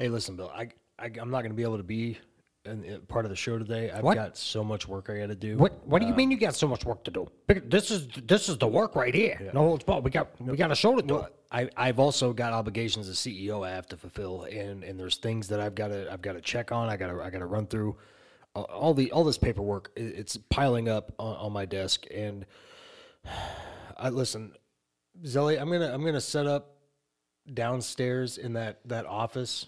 Hey, listen, Bill. I, I I'm not going to be able to be in, in part of the show today. I've What? got so much work I got to do. What What do you uh, mean you got so much work to do? This is this is the work right here. No holds barred. We got we got a show to do. I, I've also got obligations as CEO I have to fulfill, and, and there's things that I've got to I've got to check on. I got to I got to run through all, all the all this paperwork. i- It's piling up on, on my desk, and I listen, Zelly. I'm gonna I'm gonna set up downstairs in that that office.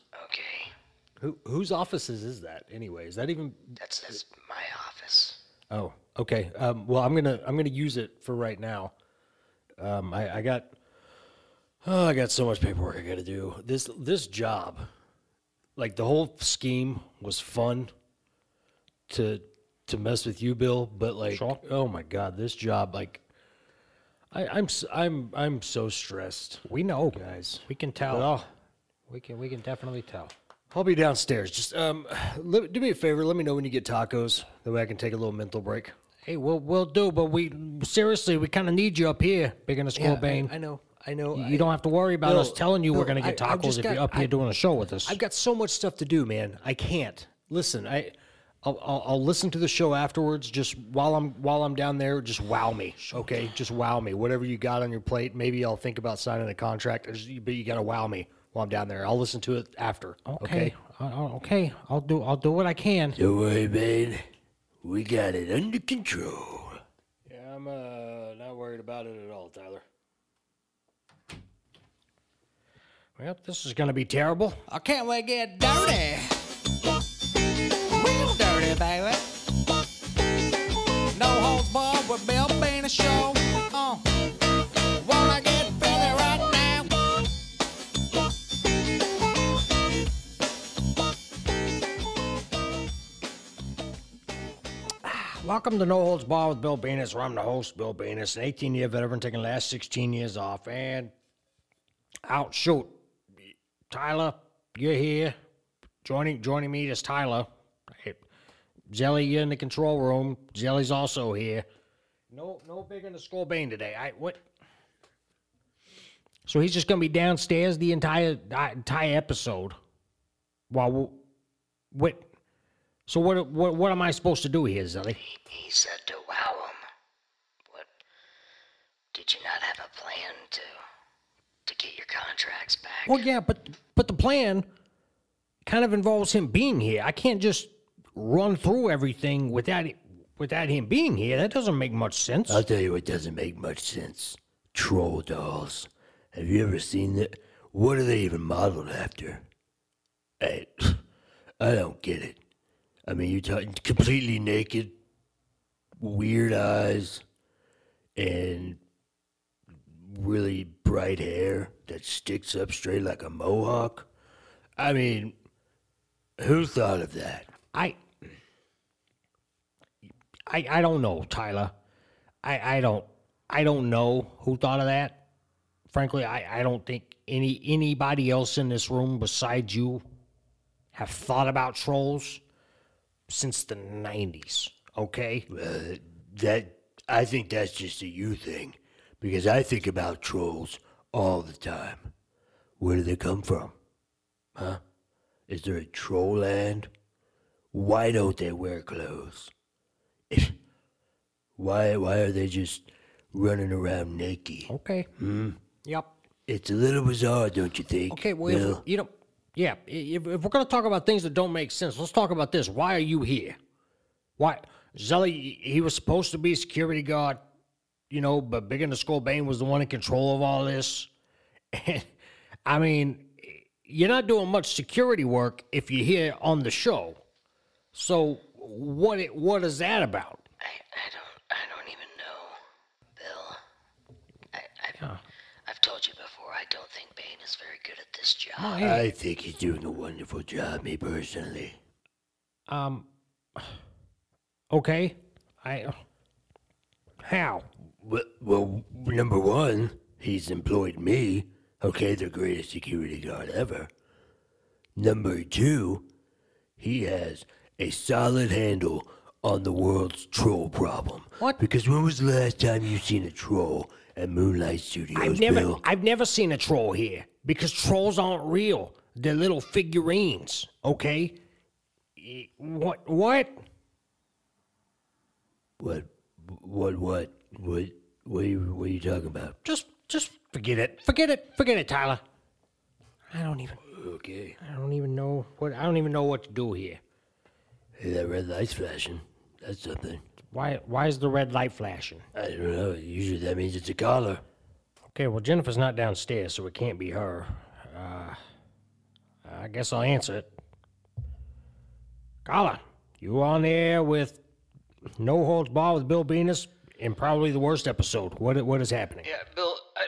Okay, Who whose offices is that anyway? Is that even? that's that's my office. Oh, okay. Um, well, I'm gonna I'm gonna use it for right now. Um, I, I got oh, I got so much paperwork I got to do. This this job, like the whole scheme was fun to to mess with you, Bill. But like, oh my god, this job, like, I, I'm s- I'm I'm so stressed. we know, guys. We can tell. But I'll, we can we can definitely tell. I'll be downstairs. Just um, let, do me a favor. Let me know when you get tacos. That way I can take a little mental break. Hey, we'll we'll do, but we seriously we kind of need you up here, big in the school, Bayn. I, I know. I know. you don't have to worry about us Bill, telling you we're gonna get I- I've tacos if got- you're up here I- doing a show with us. I've got so much stuff to do, man. I can't. Listen, I I'll, I'll, I'll listen to the show afterwards. Just while I'm while I'm down there, just wow me, okay? Just wow me. Whatever you got on your plate, maybe I'll think about signing a contract. But you got to wow me while I'm down there. I'll listen to it after. Okay. okay, Uh, uh, okay, I'll do I'll do what I can. Don't worry, man. We got it under control. Yeah, I'm uh, not worried about it at all, Tyler. Well, this is gonna be terrible. I can't wait to get dirty. Real dirty, baby. No holds barred with Bill Bean a show. Welcome to No Holds Bar with Bill Benis, where I'm the host, Bill Benis, an 18 year veteran taking the last 16 years off. And out, shoot. Tyler, you're here. Joining joining me is Tyler. Hey, Jelly, you're in the control room. Jelly's also here. No, no bigger than Skull Bayn today. I what? So he's just gonna be downstairs the entire uh, entire episode. While we, what? So what? What? What am I supposed to do here, Zelly? He, he said to wow him. What? Did you not have a plan to to get your contracts back? Well, yeah, but but the plan kind of involves him being here. I can't just run through everything without without him being here. That doesn't make much sense. I'll tell you what doesn't make much sense. Troll dolls. Have you ever seen that? What are they even modeled after? I, I don't get it. I mean, you're talking completely naked, weird eyes, and really bright hair that sticks up straight like a mohawk. I mean, who thought of that? I, I, I don't know, Tyler. I, I don't, I don't know who thought of that. Frankly, I, I don't think any anybody else in this room besides you have thought about trolls since the '90s. Okay, Uh, that I think that's just a you thing, because I think about trolls all the time. Where do they come from? Huh? Is there a troll land? Why don't they wear clothes? why why are they just running around naked? okay, Hmm? yep. It's a little bizarre, don't you think? Okay, well, Bill? you know, yeah. If, if we're gonna talk about things that don't make sense, let's talk about this. Why are you here? Why, Zelly? He was supposed to be a security guard, you know, but Big in the Skull Bayn was the one in control of all this. And I mean, you're not doing much security work if you're here on the show. So what? It, what is that about? I, I don't I don't even know, Bill. I, I've, I've told you before. I don't think is very good at this job. I think he's doing a wonderful job, me personally. Um. Okay, I. How? Well, well, number one, he's employed me. Okay, the greatest security guard ever. Number two, he has a solid handle on the world's troll problem. What? Because when was the last time you seen a troll at Moonlight Studios, I've never, Bill? I've never seen a troll here because trolls aren't real. They're little figurines, okay? Eh, What? What? What? What? What? What? What are you, what are you talking about? Just, just forget it. Forget it. Forget it, Tyler. I don't even. Okay. I don't even know what. I don't even know what to do here. Hey, that red light's flashing. That's something. Why? Why is the red light flashing? I don't know. Usually that means it's a caller. Okay, well Jennifer's not downstairs, so it can't be her. Uh, I guess I'll answer it. Carla, you on the air with No Holds Bar with Bill Benis in probably the worst episode. What what is happening? Yeah, Bill, I,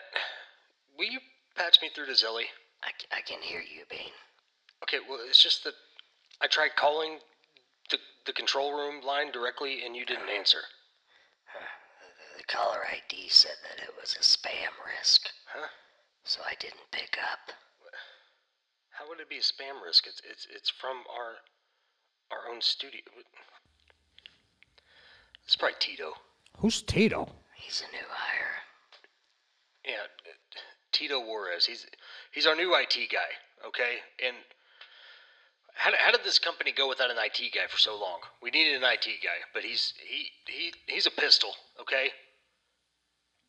will you patch me through to Zelly? I can hear you, Bayn. Okay, well, it's just that I tried calling the, the control room line directly and you didn't answer. The caller ID said that it was a spam risk, Huh? so I didn't pick up. How would it be a spam risk? It's it's it's from our our own studio. It's probably Tito. Who's Tito? He's a new hire. Yeah, uh, Tito Juarez. He's he's our new IT guy. Okay, and how did, how did this company go without an IT guy for so long? We needed an IT guy, but he's he he he's a pistol. Okay,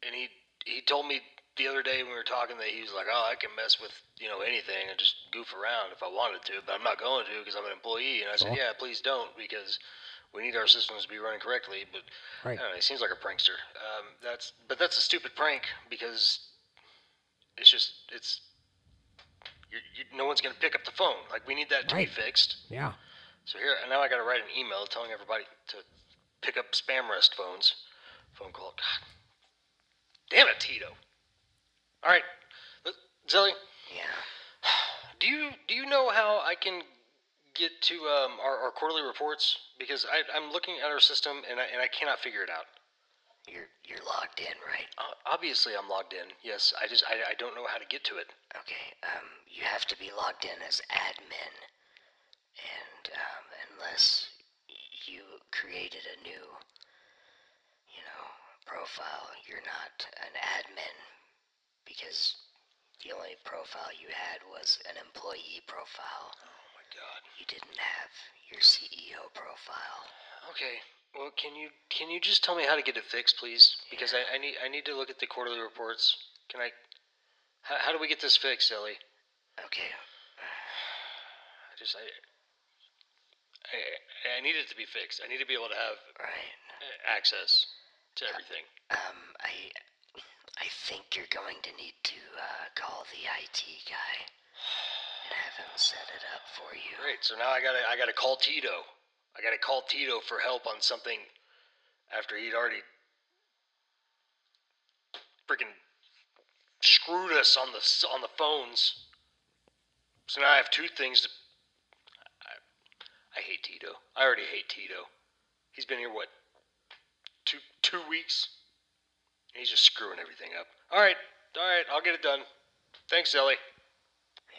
and he he told me the other day when we were talking that he was like, oh, I can mess with you know anything and just goof around if I wanted to, but I'm not going to because I'm an employee. And I said, yeah, please don't because we need our systems to be running correctly. But Right. I don't know, he seems like a prankster. Um, that's but that's a stupid prank because it's just it's you, you, no one's gonna pick up the phone. Like we need that to Right. be fixed. Yeah. So here and now I got to write an email telling everybody to pick up spam rest phones. Phone call. God damn it, Tito. All right, Zelly, Yeah. do you do you know how I can get to um, our, our quarterly reports? Because I, I'm looking at our system and I, and I cannot figure it out. You're you're logged in, right? Uh, obviously, I'm logged in. Yes, I just I, I don't know how to get to it. Okay. Um, you have to be logged in as admin, and um, unless you created a new, profile, you're not an admin because the only profile you had was an employee profile. Oh my god. You didn't have your CEO profile. Okay. Well, can you can you just tell me how to get it fixed, please? Because I, I need I need to look at the quarterly reports. Can I? How, how do we get this fixed, Ellie? Okay. I just I, I I need it to be fixed. I need to be able to have Right. access to everything. Um, I, I think you're going to need to uh, call the IT guy and have him set it up for you. Great. So now I gotta I gotta call Tito. I gotta call Tito for help on something after he'd already freaking screwed us on the on the phones. So now I have two things. To, I, I hate Tito. I already hate Tito. He's been here what two two weeks. He's just screwing everything up. All right, all right. I'll get it done. Thanks, Ellie.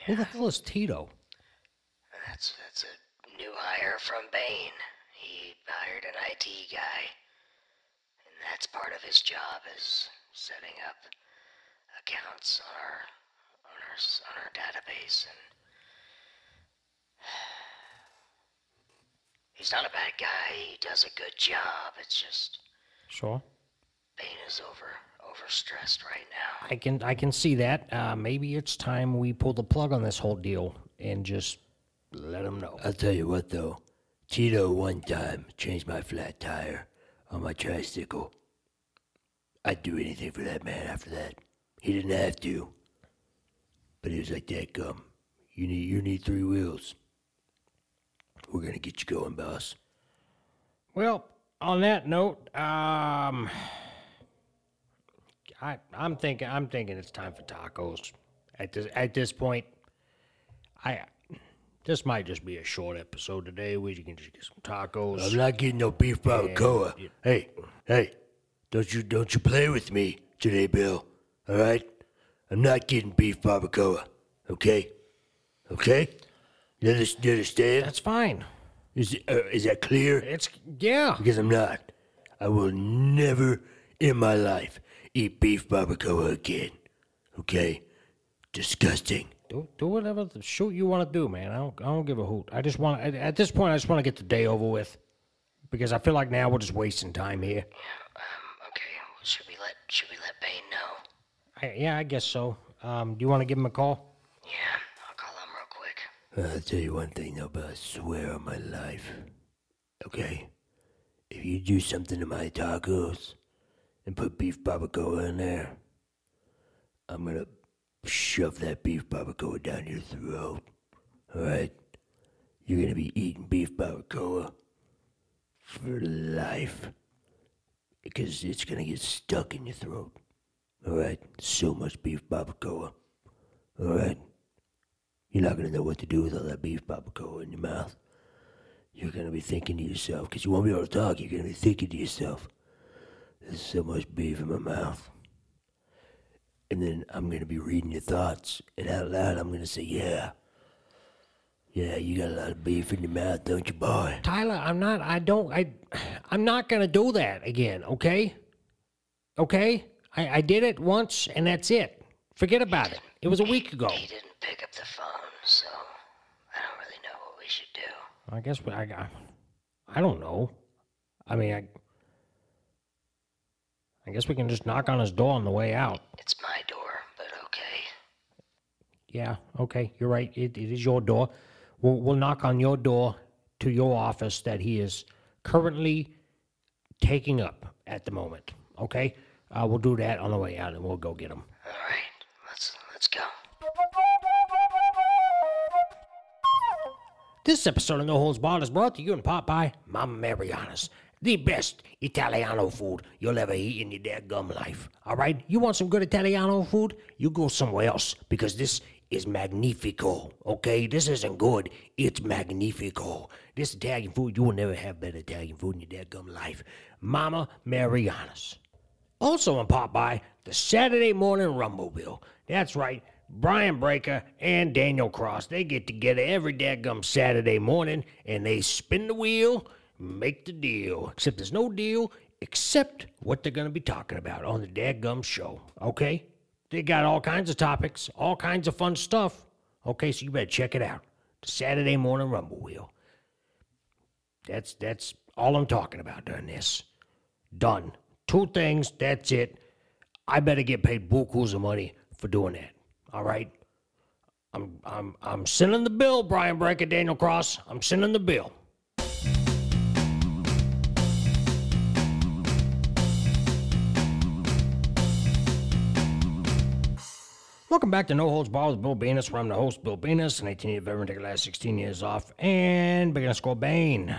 Who the hell is Tito? That's that's a new hire from Bayn. He hired an IT guy, and that's part of his job is setting up accounts on our on our on our database and. He's not a bad guy. He does a good job. It's just Sure. Bayn is over overstressed right now. I can I can see that. Uh, maybe it's time we pull the plug on this whole deal and just let him know. I'll tell you what, though. Tito one time changed my flat tire on my tricycle. I'd do anything for that man after that. He didn't have to. But he was like, that gum. You need you need three wheels. We're gonna get you going, boss. Well, on that note, um, I I'm thinking I'm thinking it's time for tacos. At this at this point, I this might just be a short episode today. We can just get some tacos. I'm not getting no beef barbacoa. Hey, hey, don't you don't you play with me today, Bill. All right? I'm not getting beef barbacoa. Okay? Okay? You understand? That's fine. Is it, uh, is that clear? It's yeah. Because I'm not. I will never in my life eat beef barbacoa again. Okay? Disgusting. do do whatever the shoot you want to do, man. I don't I don't give a hoot. I just want at, at this point I just want to get the day over with because I feel like now we're just wasting time here. Yeah. Um, okay, well, should we let should we let Bayn know? I, yeah, I guess so. Um, do you want to give him a call? Yeah, I'll call him real quick. I'll tell you one thing though, but I swear on my life. Okay? If you do something to my tacos and put beef barbacoa in there, I'm gonna shove that beef barbacoa down your throat. Alright? You're gonna be eating beef barbacoa for life. Because it's gonna get stuck in your throat. Alright? So much beef barbacoa. Alright? You're not gonna know what to do with all that beef barbacoa in your mouth. You're gonna be thinking to yourself, because you won't be able to talk, you're gonna be thinking to yourself, there's so much beef in my mouth. And then I'm gonna be reading your thoughts, and out loud I'm gonna say, yeah. Yeah, you got a lot of beef in your mouth, don't you, boy? Tyler, I'm not. I don't. I. I'm not gonna do that again. Okay. Okay. I, I did it once, and that's it. Forget about it. It was a week ago. He didn't pick up the phone, so I don't really know what we should do. I guess we, I. I- I don't know. I mean, I. I guess we can just knock on his door on the way out. It's my door, but okay. Yeah. Okay. You're right. It, it is your door. We'll, we'll knock on your door to your office that he is currently taking up at the moment. Okay. Uh, we'll do that on the way out, and we'll go get him. All right, let's go. This episode of No Holds Barred is brought to you in part by Mama Mariana's, the best Italiano food you'll ever eat in your dead gum life. All right? You want some good Italiano food? You go somewhere else because this is magnifico, okay? This isn't good, it's magnifico. This Italian food, you will never have better Italian food in your dead gum life. Mama Mariana's. Also in part by the Saturday Morning Rumbleville. That's right. Brian Breaker and Daniel Cross, they get together every dadgum Saturday morning and they spin the wheel, make the deal. Except there's no deal except what they're going to be talking about on the dadgum show. Okay? They got all kinds of topics, all kinds of fun stuff. Okay, so you better check it out. The Saturday Morning Rumble Wheel. That's that's all I'm talking about during this. Done. Two things, that's it. I better get paid bukus of money for doing that. All right? I'm I'm I'm sending the bill, Brian Breaker, Daniel Cross. I'm sending the bill. Welcome back to No Holds Barred with Bill Benis, where I'm the host, Bill Benis, an 18 year veteran, taking the last 16 years off, and beginner score Bayn.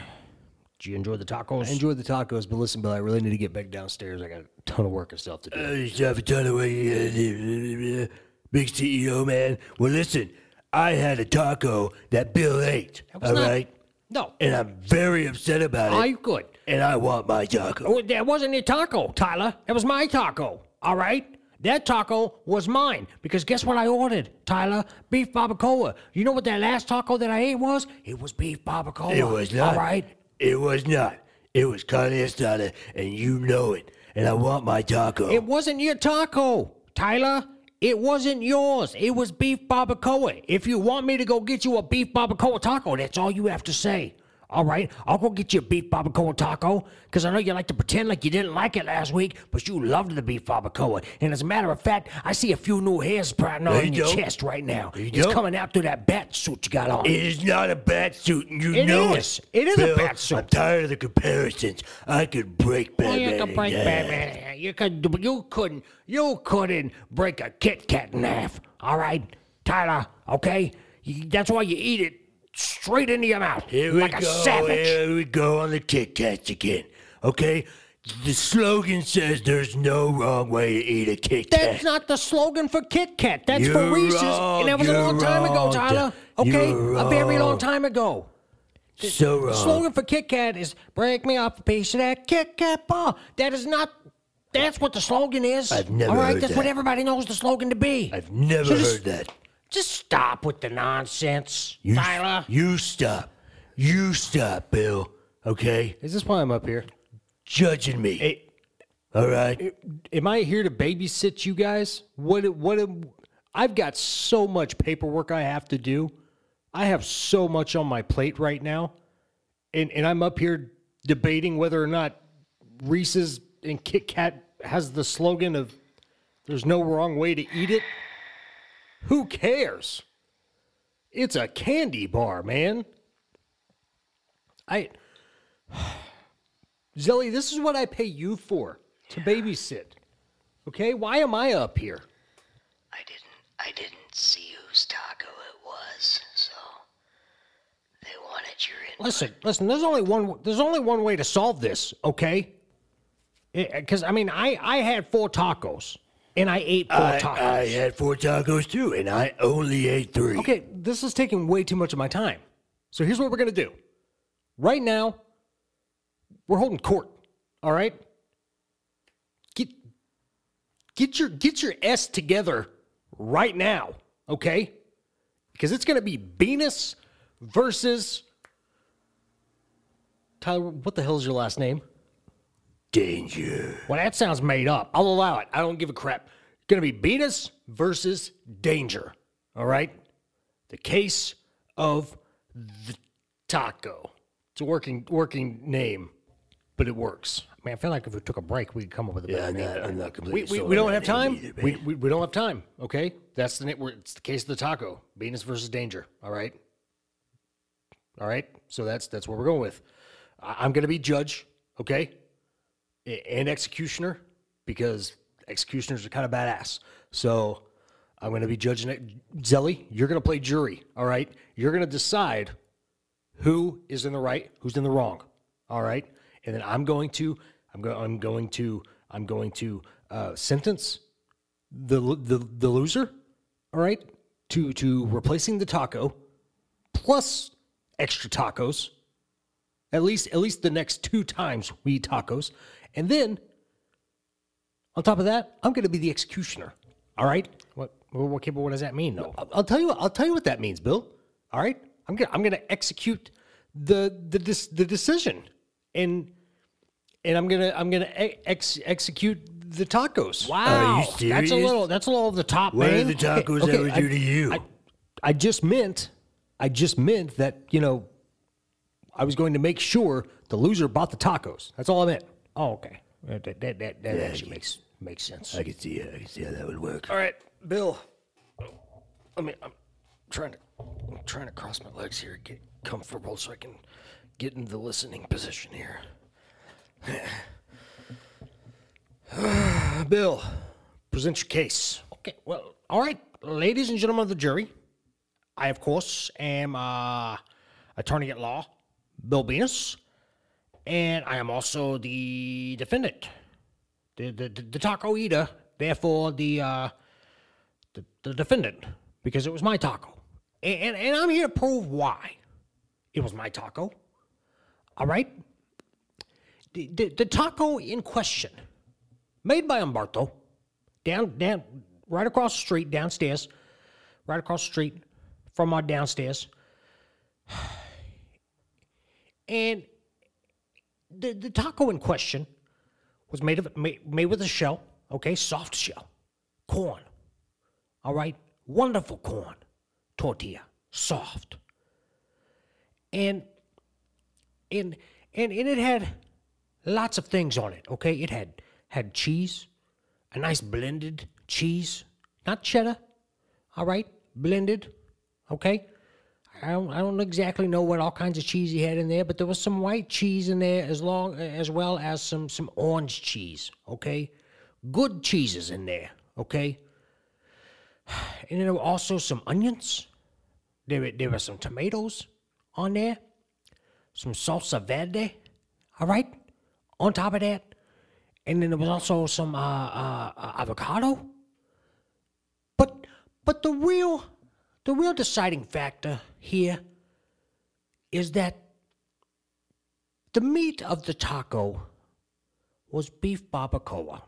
Did you enjoy the tacos? I enjoyed the tacos, but listen, Bill, I really need to get back downstairs. I got a ton of work and stuff to do. I used have a ton of way, uh, big CEO man. Well, listen, I had a taco that Bill ate. was All not- right, no. and I'm very upset about Are it. you good? And I want my taco. Oh, that wasn't your taco, Tyler. It was my taco. All right? That taco was mine because guess what I ordered, Tyler? Beef barbacoa. You know what that last taco that I ate was? It was beef barbacoa. It was not. All right? It was not. It was carne asada, and you know it. And I want my taco. It wasn't your taco, Tyler. It wasn't yours. It was beef barbacoa. If you want me to go get you a beef barbacoa taco, that's all you have to say. All right, I'll go get you a beef barbacoa taco because I know you like to pretend like you didn't like it last week, but you loved the beef barbacoa. And as a matter of fact, I see a few new hairs sprouting on you your don't. chest right now. You It's don't. coming out through that bat suit you got on. It is not a bat suit, and you It know is. it. It is a Bill, bat suit. I'm tired of the comparisons. I could break Batman. you could break. Batman. You could. You couldn't. You couldn't break a Kit Kat in half. All right, Tyler. Okay. That's why you eat it straight into your mouth, Here like we a go. savage. Here we go on the Kit Kats again. Okay? The slogan says there's no wrong way to eat a Kit Kat. That's not the slogan for Kit Kat. That's for You're Reese's, wrong. and that was a You're long time ago, Tyler. Okay, you're a very long time ago. so wrong. The slogan for Kit Kat is "Break me off a piece of that Kit Kat bar." That is not. That's what the slogan is. I've never that. All right, that's what everybody knows the slogan to be. I've never So heard just- that. Just stop with the nonsense, You, Tyler. you stop. You stop, Bill. Okay? Is this why I'm up here? Judging me. Hey, All right? am I here to babysit you guys? What? What? am- I've got so much paperwork I have to do. I have so much on my plate right now. And and I'm up here debating whether or not Reese's and Kit Kat has the slogan of there's no wrong way to eat it. Who cares? It's a candy bar, man. I Zelly, this is what I pay you for to babysit. Okay? Why am I up here? I didn't I didn't see whose taco it was, so they wanted your input. Listen, listen. There's only one. There's only one way to solve this. Okay? Eh, eh, because I mean, I I had four tacos and I ate four I, tacos. I had four tacos too, and I only ate three. Okay, this is taking way too much of my time. So here's what we're gonna do. Right now, we're holding court. All right. Get get your get your s together right now. Okay. Because it's gonna be Benis versus Tyler. What the hell is your last name? Danger. Well, that sounds made up. I'll allow it. I don't give a crap. It's Gonna be Benis versus Danger. All right? The case of the taco. It's a working working name, but it works. I mean, I feel like if we took a break, we could come up with a Yeah, better I'm name. not, I'm not We, completely we, sold we don't have time. either, we, we, we don't have time. Okay, that's the name. It's the case of the taco. Benis versus Danger. All right. All right. So that's that's what we're going with. I, I'm going to be judge. Okay and executioner because executioners are kind of badass. So I'm going to be judging it. Zelly, you're going to play jury. All right. You're going to decide who is in the right, who's in the wrong. All right. And then I'm going to, I'm going, I'm going to, I'm going to uh, sentence the, the the loser. All right. To to replacing the taco plus extra tacos at least at least the next two times we eat tacos and then on top of that i'm going to be the executioner all right what what, what, what does that mean though I'll, I'll tell you what i'll tell you what that means bill all right i'm going to i'm going to execute the the dis, the decision and and i'm going to i'm going to ex, execute the tacos wow Are you that's a little that's a little over the top What man. did the tacos ever I- do to you? I, I just meant i just meant that you know I was going to make sure the loser bought the tacos. That's all I meant. Oh, okay. That that that, that, that actually makes makes sense. I can see, I can see how that would work. All right, Bill. I mean, I'm trying to, I'm trying to cross my legs here, get comfortable, so I can get into the listening position here. Bill, present your case. Okay. Well, all right, ladies and gentlemen of the jury, I of course am uh, attorney at law, Bill Benis, and I am also the defendant, the the, the, the taco eater. Therefore, the, uh, the the defendant because it was my taco, and, and and I'm here to prove why it was my taco. All right. The, the, the taco in question, made by Umberto, down down right across the street downstairs right across the street from our downstairs and the, the taco in question was made of made, made with a shell okay soft shell corn all right wonderful corn tortilla soft and and and, and it had lots of things on it okay it had had cheese a nice blended cheese, not cheddar. All right, blended. Okay. I don't, I don't exactly know what all kinds of cheese he had in there, but there was some white cheese in there as long as well as some some orange cheese. Okay, good cheeses in there. Okay, and there were also some onions. There were, there were some tomatoes on there, some salsa verde. All right, on top of that, and then there was also some uh, uh, uh, avocado. But but the real the real deciding factor here is that the meat of the taco was beef barbacoa.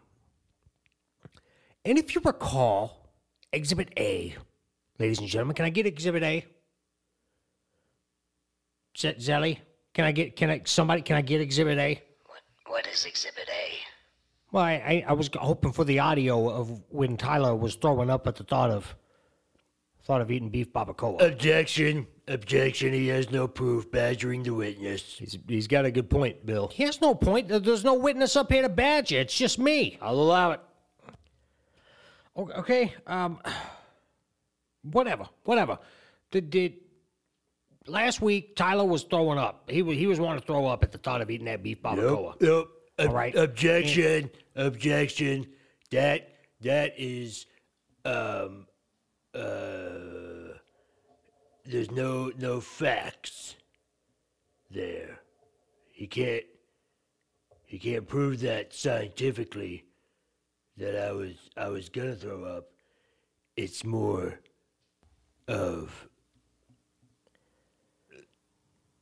And if you recall, Exhibit A, ladies and gentlemen, can I get Exhibit A? Z- Zelly, can I get can I somebody can I get Exhibit A? What what is Exhibit A? Well, I, I, I was hoping for the audio of when Tyler was throwing up at the thought of thought of eating beef barbacoa. Objection. Objection. He has no proof. Badgering the witness. He's, he's got a good point, Bill. he has no point. There's no witness up here to badger. It's just me. I'll allow it. O- Okay. Um. Whatever. Whatever. Did did last week Tyler was throwing up. He was he was wanting to throw up at the thought of eating that beef barbacoa. Nope. Nope. Ob- All right. Objection. Objection. That that is um uh there's no no facts there. He can't he can't prove that scientifically that I was I was gonna throw up. It's more of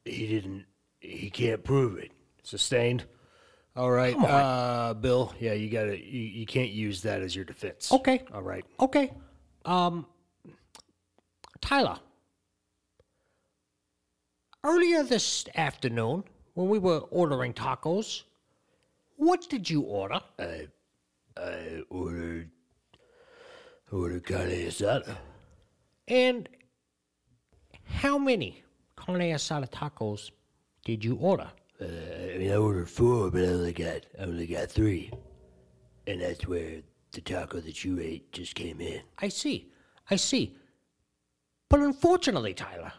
he didn't he can't prove it. Sustained. All right, uh, Bill. Yeah, you got to You, you can't use that as your defense. Okay. All right. Okay. Um. Tyler. Earlier this afternoon, when we were ordering tacos, what did you order? I I ordered ordered carne asada. And how many carne asada tacos did you order? Uh, I mean, I ordered four, but I only got I only got three, and that's where the taco that you ate just came in. I see. I see. But unfortunately, Tyler,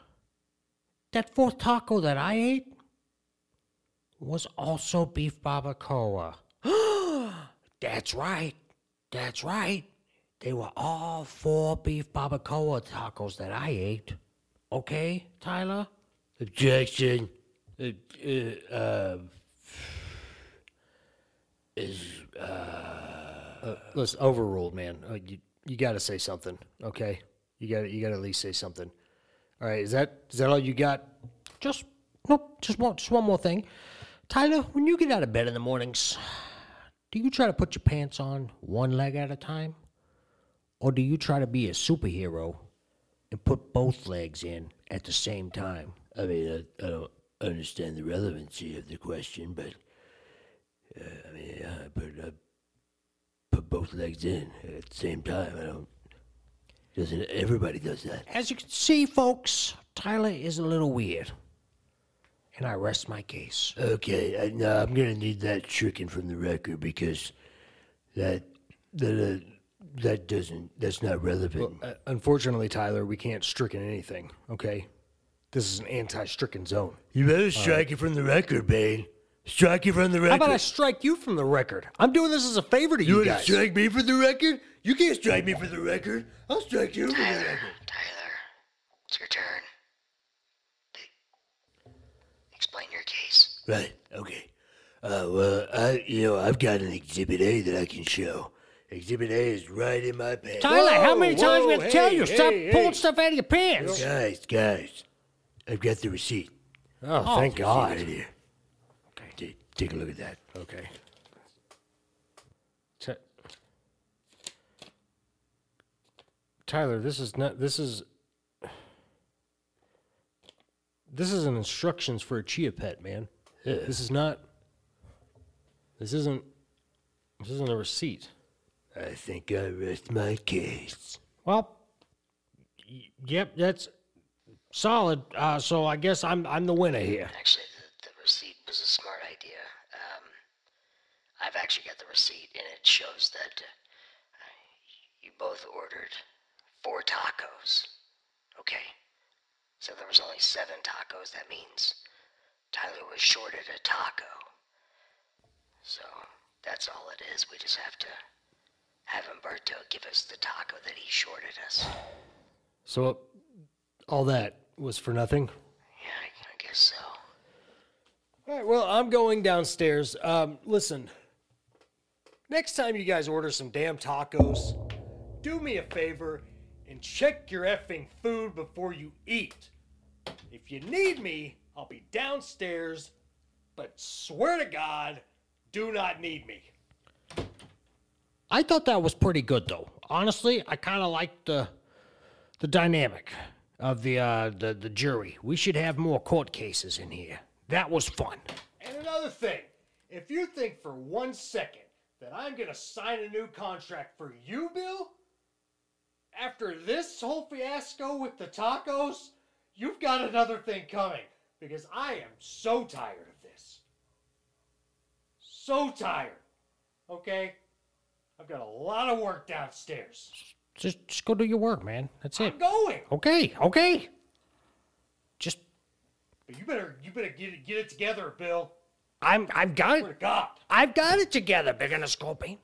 that fourth taco that I ate was also beef barbacoa. That's right. That's right. They were all four beef barbacoa tacos that I ate. Okay, Tyler? Objection. Uh, uh, uh, is Listen, overruled, man. Uh, you you got to say something, okay? You got to you got to at least say something. All right, is that is that all you got? Just nope, just one just one more thing. Tyler, when you get out of bed in the mornings, do you try to put your pants on one leg at a time? Or do you try to be a superhero and put both legs in at the same time? I mean, I, I don't understand the relevancy of the question, but uh, I mean, yeah, I put I put both legs in at the same time. I don't. Doesn't everybody does that? As you can see, folks, Tyler is a little weird. And I rest my case. Okay, I, no, I'm gonna need that stricken from the record because that that uh, that doesn't that's not relevant. Uh, unfortunately, Tyler, we can't stricken anything. Okay, this is an anti-stricken zone. you better strike it from the record, Bayn. Strike it from the record. How about I strike you from the record? I'm doing this as a favor to you you, want to guys. strike me for the record? You can't strike me for the record. I'll strike you from the Tyler, record. Tyler, it's your turn. Explain your case. Right. Okay. Uh, well, I you know I've got an exhibit A that I can show. Exhibit A is right in my pants. Tyler, how many whoa, times we have to tell hey, you? Stop hey, pulling stuff out of your pants. Guys, guys, I've got the receipt. Oh, thank God. Right here. Okay. Take, take a look at that. Okay. Ty- Tyler, this is not. This is. This is an instructions for a chia pet, man. This is not. This isn't. This isn't a receipt. I think I rest my case. Well, y- yep, that's solid. Uh, so I guess I'm I'm the winner here. Actually, the, the receipt was a smart idea. I've actually got the receipt, and it shows that uh, you both ordered four tacos. Okay? So there was only seven tacos. That means Tyler was shorted a taco. So that's all it is. We just have to have Umberto give us the taco that he shorted us. So, uh, all that was for nothing. Yeah, I, guess so. All right, well, I'm going downstairs. Um, listen, next time you guys order some damn tacos, do me a favor and check your effing food before you eat. If you need me, I'll be downstairs, but swear to God, do not need me. I thought that was pretty good, though. Honestly, I kind of liked the the dynamic of the uh, the the jury. We should have more court cases in here. That was fun. And another thing, if you think for one second that I'm going to sign a new contract for you, Bill, after this whole fiasco with the tacos, you've got another thing coming because I am so tired of this. So tired. Okay? I've got a lot of work downstairs. Just, just go do your work, man. That's it. I'm going. Okay, okay. Just, But you better you better get it get it together, Bill. I'm, I've got it. God. I've got it together, big in the Scorpion.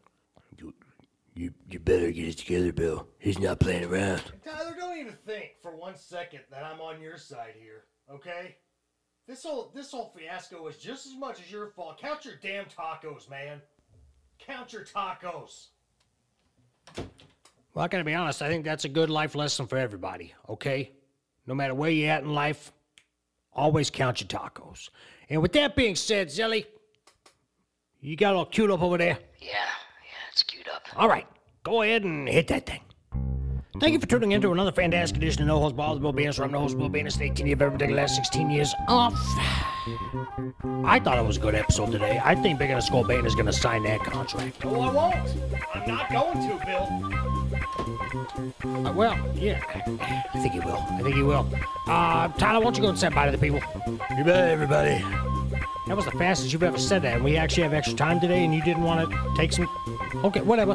You, you better get it together, Bill. He's not playing around. Tyler, don't even think for one second that I'm on your side here, okay? This whole this whole fiasco is just as much as your fault. Count your damn tacos, man. Count your tacos. Well, I gotta be honest, I think that's a good life lesson for everybody, okay? No matter where you're at in life, always count your tacos. And with that being said, Zelly, you got all queued up over there? Yeah, yeah, it's queued up. All right, go ahead and hit that thing. Thank you for tuning in to another fantastic edition of No Host Balls, Bill Bannister. I'm the host, Bill Bannister, 18 years of every day, the last 16 years off. I thought it was a good episode today. I think Big in the Skull Bayn is going to sign that contract. No, I won't. I'm not going to, Bill. Uh, well, yeah, I think he will. I think he will. Uh, Tyler, why don't you go and say bye to the people? Goodbye, everybody. That was the fastest you've ever said that, and we actually have extra time today, and you didn't want to take some. Okay, whatever.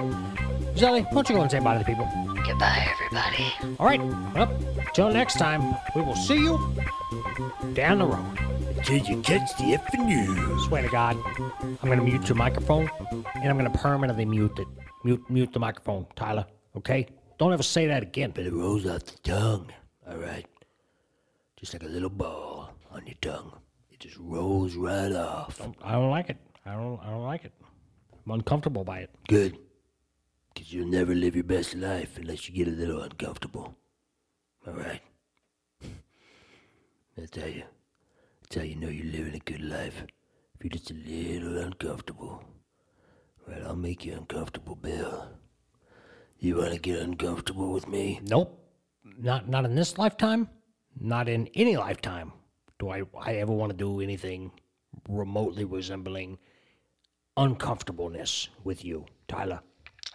Zelly, why don't you go and say bye to the people? Goodbye, everybody. All right, well, till next time, we will see you down the road. Till you catch the effing news. Swear to God, I'm gonna mute your microphone, and I'm gonna permanently mute it. Mute, mute the microphone, Tyler. Okay? Don't ever say that again. But it rolls off the tongue. All right. Just like a little ball on your tongue. It just rolls right off. I don't like it. I don't. I don't like it. I'm uncomfortable by it. Good. Because you'll never live your best life unless you get a little uncomfortable. All right? That's how you, that's how you know you're living a good life. If you're just a little uncomfortable. Right, I'll make you uncomfortable, Bill. You want to get uncomfortable with me? Nope. Not not in this lifetime. Not in any lifetime. Do I I ever want to do anything remotely resembling uncomfortableness with you, Tyler?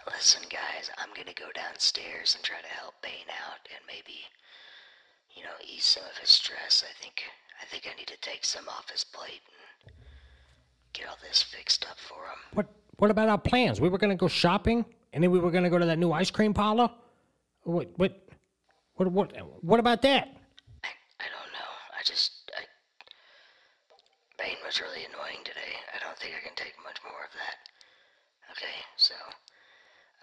Listen, guys, I'm gonna go downstairs and try to help Bayn out and maybe, you know, ease some of his stress. I think I think I need to take some off his plate and get all this fixed up for him. What what about our plans? We were gonna go shopping and then we were gonna go to that new ice cream parlor. What what what what what about that? I, I don't know. I just I Bayn was really annoying today. I don't think I can take much more of that. Okay, so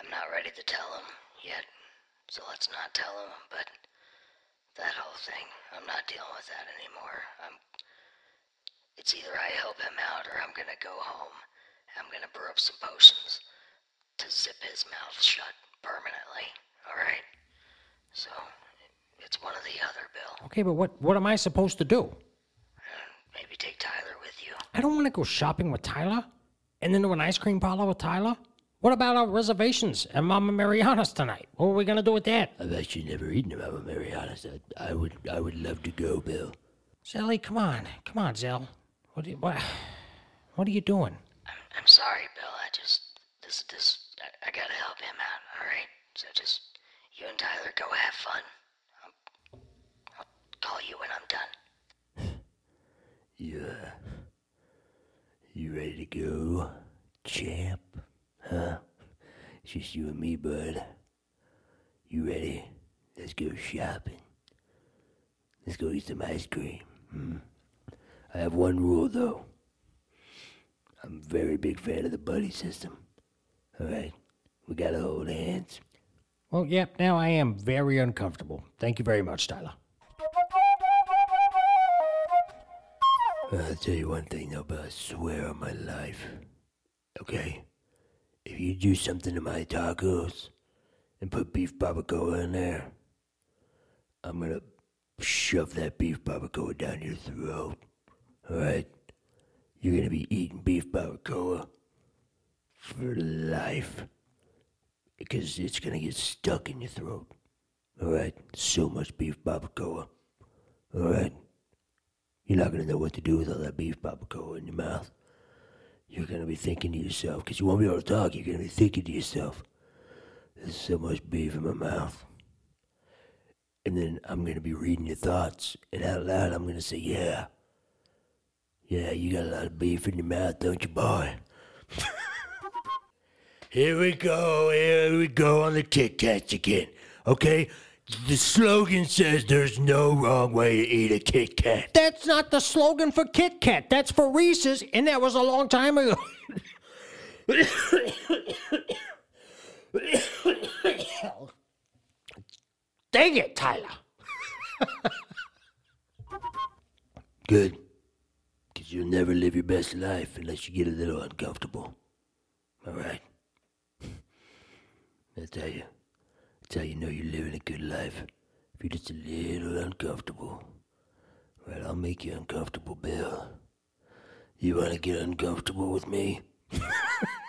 I'm not ready to tell him yet. So let's not tell him, but that whole thing, I'm not dealing with that anymore. I'm it's either I help him out or I'm gonna go home. I'm gonna brew up some potions to zip his mouth shut permanently. Alright? So it's one or the other, Bill. Okay, but what what am I supposed to do? Uh, maybe take Tyler with you. I don't want to go shopping with Tyler and then to an ice cream parlor with Tyler. What about our reservations at Mama Mariana's tonight? What are we gonna do with that? I've actually never eaten at Mama Mariana's. I, I would I would love to go, Bill. Zelly, come on, come on, Zell. What are you, what, what are you doing? I'm, I'm sorry, Bill. I just this this I, I gotta help him out. All right. So just you and Tyler go have fun. I'll, I'll call you when I'm done. You, uh, you ready to go, champ? Huh? It's just you and me, bud. You ready? Let's go shopping. Let's go eat some ice cream. Hmm? I have one rule, though. I'm a very big fan of the buddy system. All right, we gotta hold hands. Well, yep, now I am very uncomfortable. Thank you very much, Tyler. I'll tell you one thing though, but I swear on my life. Okay? If you do something to my tacos and put beef barbacoa in there, I'm gonna shove that beef barbacoa down your throat. Alright? You're gonna be eating beef barbacoa for life. Because it's gonna get stuck in your throat. Alright? So much beef barbacoa. Alright? You're not gonna know what to do with all that beef barbacoa in your mouth. You're gonna be thinking to yourself, because you won't be able to talk, you're gonna be thinking to yourself, there's so much beef in my mouth. And then I'm going to be reading your thoughts. And out loud, I'm going to say, yeah. Yeah, you got a lot of beef in your mouth, don't you, boy? here we go. Here we go on the Kit Kats again. Okay? The slogan says there's no wrong way to eat a Kit Kat. That's not the slogan for Kit Kat. That's for Reese's, and that was a long time ago. Dang it, Tyler. Good. Because you'll never live your best life unless you get a little uncomfortable. All right? That's tell you, that's how you know you're living a good life. If you're just a little uncomfortable. Well, I'll make you uncomfortable, Bill. You want to get uncomfortable with me?